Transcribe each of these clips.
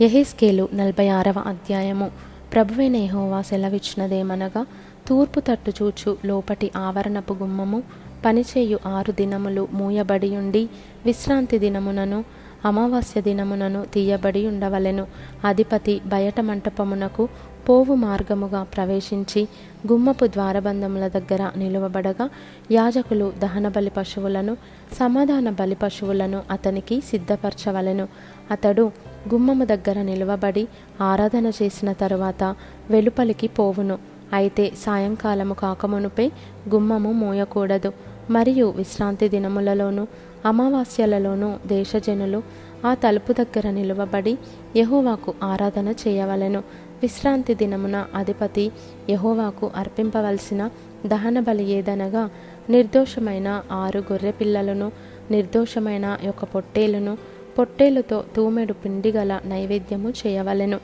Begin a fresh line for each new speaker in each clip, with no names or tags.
యెహెజ్కేలు నలభై ఆరవ అధ్యాయము. ప్రభువైన యెహోవా సెలవిచ్చినదేమనగా తూర్పు తట్టు చూచు లోపటి ఆవరణపు గుమ్మము పనిచేయు ఆరు దినములు మూయబడి ఉండి విశ్రాంతి దినమునను అమావాస్య దినమునను తీయబడి ఉండవలెను అధిపతి బయట మంటపమునకు పోవు మార్గముగా ప్రవేశించి గుమ్మపు ద్వారబంధముల దగ్గర నిలువబడగా యాజకులు దహన బలి పశువులను సమాధాన బలి పశువులను అతనికి సిద్ధపరచవలెను. అతడు గుమ్మము దగ్గర నిలువబడి ఆరాధన చేసిన తరువాత వెలుపలికి పోవును. అయితే సాయంకాలము కాకమునుపై గుమ్మము మూయకూడదు. మరియు విశ్రాంతి దినములలోనూ అమావాస్యలలోనూ దేశజనులు ఆ తలుపు దగ్గర నిలువబడి యహోవాకు ఆరాధన చేయవలెను. విశ్రాంతి దినమున అధిపతి యహోవాకు అర్పింపవలసిన దహన బలి ఏదనగా నిర్దోషమైన ఆరు గొర్రె పిల్లలను నిర్దోషమైన యొక్క పొట్టేలను పొట్టేలుతో తూమెడు పిండి గల నైవేద్యము చేయవలెను.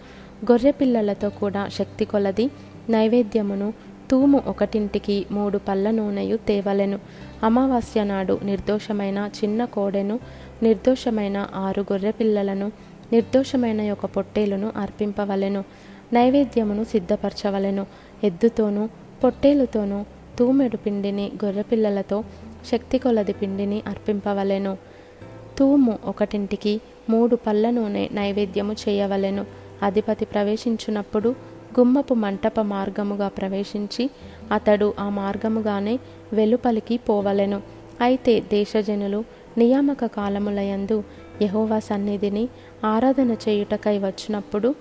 గొర్రె పిల్లలతో కూడా శక్తి కొలది. నైవేద్యమును తూము ఒకటింటికి మూడు పళ్ళ నూనెయు తేవలెను. అమావాస్య నాడు నిర్దోషమైన చిన్న కోడెను నిర్దోషమైన ఆరు గొర్రె పిల్లలను నిర్దోషమైన ఒక పొట్టేలును అర్పింపవలెను. నైవేద్యమును సిద్ధపరచవలెను. ఎద్దుతోనూ పొట్టేలుతోనూ తూమెడు పిండిని గొర్రెపిల్లలతో శక్తి కొలది పిండిని అర్పింపవలెను. తూము ఒకటింటికి మూడు పళ్ళ నూనె నైవేద్యము చేయవలెను. అధిపతి ప్రవేశించున్నప్పుడు గుమ్మపు మంటప మార్గముగా ప్రవేశించి అతడు ఆ మార్గముగానే వెలుపలికి పోవలెను. అయితే దేశజనులు నియామక కాలములయందు యహోవా సన్నిధిని ఆరాధన చేయుటకై వచ్చినప్పుడు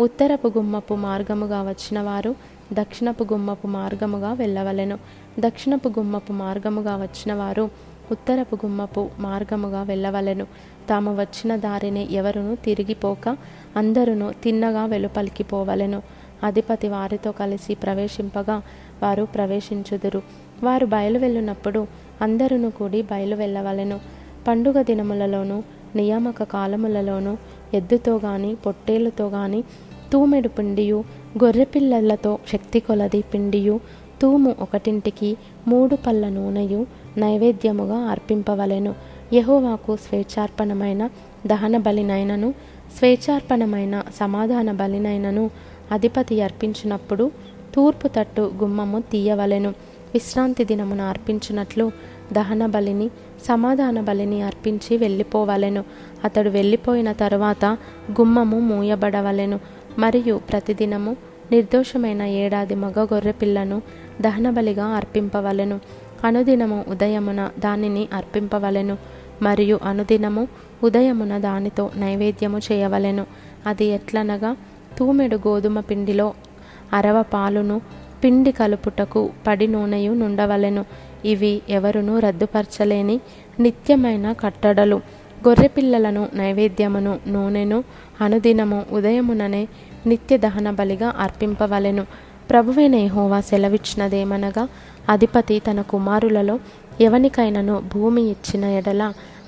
ఉత్తరపు గుమ్మపు మార్గముగా వచ్చిన వారు దక్షిణపు గుమ్మపు మార్గముగా వెళ్ళవలెను. దక్షిణపు గుమ్మపు మార్గముగా వచ్చిన వారు ఉత్తరపు గుమ్మపు మార్గముగా వెళ్ళవలెను. తాము వచ్చిన దారిని ఎవరును తిరిగిపోక అందరును తిన్నగా వెలుపలికి పోవలెను. అధిపతి వారితో కలిసి ప్రవేశింపగా వారు ప్రవేశించుదురు. వారు బయలు వెళ్ళినప్పుడు అందరును కూడి బయలు వెళ్ళవలెను. పండుగ దినములలోనూ నియామక కాలములలోనూ ఎద్దుతో గాని పొట్టేళ్ళతో గాని తూమెడు పిండియు గొర్రెపిల్లలతో శక్తి కొలది పిండియు తూము ఒకటింటికి మూడు పళ్ళ నూనెయు నైవేద్యముగా అర్పింపవలెను. యహోవాకు స్వేచ్ఛార్పణమైన దహన బలినైనను స్వేచ్ఛార్పణమైన సమాధాన బలినైనను అధిపతి అర్పించినప్పుడు తూర్పు తట్టు గుమ్మము తీయవలెను. విశ్రాంతి దినమున అర్పించినట్లు దహన బలిని సమాధాన బలిని అర్పించి వెళ్ళిపోవలెను. అతడు వెళ్ళిపోయిన తరువాత గుమ్మము మూయబడవలెను. మరియు ప్రతిదినము నిర్దోషమైన ఏడాది మగ గొర్రె పిల్లను దహనబలిగా అర్పింపవలెను. అనుదినము ఉదయమున దానిని అర్పింపవలెను మరియు అనుదినము ఉదయమున దానితో నైవేద్యము చేయవలెను. అది ఎట్లనగా తూమెడు గోధుమ పిండిలో అరవ పాలును పిండి కలుపుటకు పడి నూనెయు నుండవలెను. ఇవి ఎవరును రద్దుపరచలేని నిత్యమైన కట్టడలు. గొర్రెపిల్లలను నైవేద్యమును నూనెను అనుదినము ఉదయముననే నిత్య దహన బలిగా అర్పింపవలెను. ప్రభువైన యహోవా సెలవిచ్చినదేమనగా అధిపతి తన కుమారులలో ఎవనికైనను భూమి ఇచ్చిన ఎడల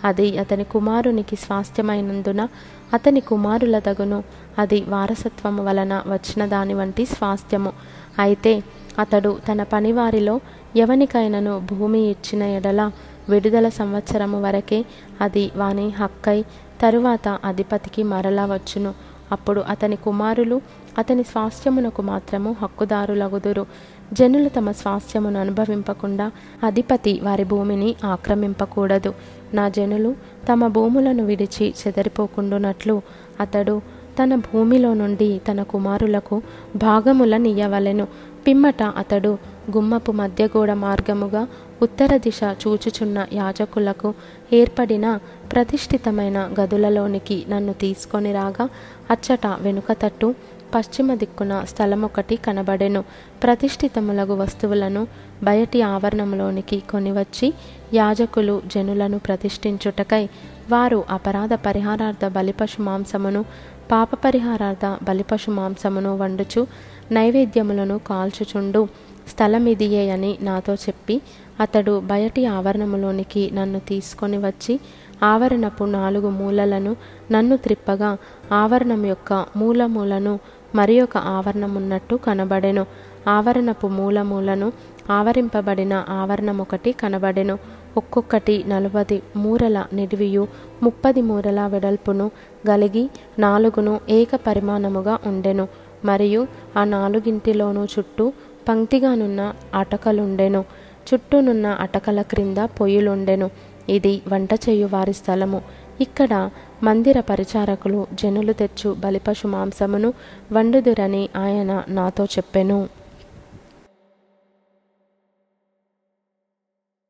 అది అతని కుమారునికి స్వాస్థ్యమైనందున అతని కుమారుల తగును అది వారసత్వము వలన వచ్చిన దాని వంటి స్వాస్థ్యము. అయితే అతడు తన పనివారిలో ఎవనికైనను భూమి ఇచ్చిన ఎడల విడుదల సంవత్సరము వరకే అది వాని హక్కై తరువాత అధిపతికి మరలా వచ్చును. అప్పుడు అతని కుమారులు అతని స్వాస్థ్యమునకు మాత్రము హక్కుదారులగుదురు. జనులు తమ స్వాస్థ్యమును అనుభవింపకుండా అధిపతి వారి భూమిని ఆక్రమింపకూడదు. నా జనులు తమ భూములను విడిచి చెదరిపోకుండునట్లు అతడు తన భూమిలో నుండి తన కుమారులకు భాగములనియ్యవలెను పిమ్మట అతడు గుమ్మపు మధ్యగోడ మార్గముగా ఉత్తర దిశ చూచుచున్న యాజకులకు ఏర్పడిన ప్రతిష్ఠితమైన గదులలోనికి నన్ను తీసుకొని రాగా అచ్చట వెనుక తట్టు పశ్చిమ దిక్కున స్థలమొకటి కనబడెను. ప్రతిష్ఠితములగు వస్తువులను బయటి ఆవరణంలోనికి కొనివచ్చి యాజకులు జనులను ప్రతిష్ఠించుటకై వారు అపరాధ పరిహారార్థ బలిపశు మాంసమును పాప పరిహారార్థ బలిపశు మాంసమును వండుచు నైవేద్యములను కాల్చుచుండు. స్థలమిదియే అని నాతో చెప్పి అతడు బయటి ఆవరణములోనికి నన్ను తీసుకొని వచ్చి ఆవరణపు నాలుగు మూలలను నన్ను త్రిప్పగా ఆవరణం యొక్క మూలమూలను మరి ఒక ఆవరణమున్నట్టు కనబడెను. ఆవరణపు మూలమూలను ఆవరింపబడిన ఆవరణం ఒకటి కనబడెను. ఒక్కొక్కటి నలభై మూరల నిడివియు ముప్పది మూరల వెడల్పును గలిగి నాలుగును ఏక పరిమాణముగా ఉండెను. మరియు ఆ నాలుగింటిలోనూ చుట్టూ పంక్తిగానున్న అటకలుండెను. చుట్టూనున్న అటకల క్రింద పొయ్యిలుండెను. ఇది వంట చేయు వారి స్థలము. ఇక్కడ మందిర పరిచారకులు జనులు తెచ్చు బలిపశు మాంసమును వండుదురని ఆయన నాతో చెప్పెను.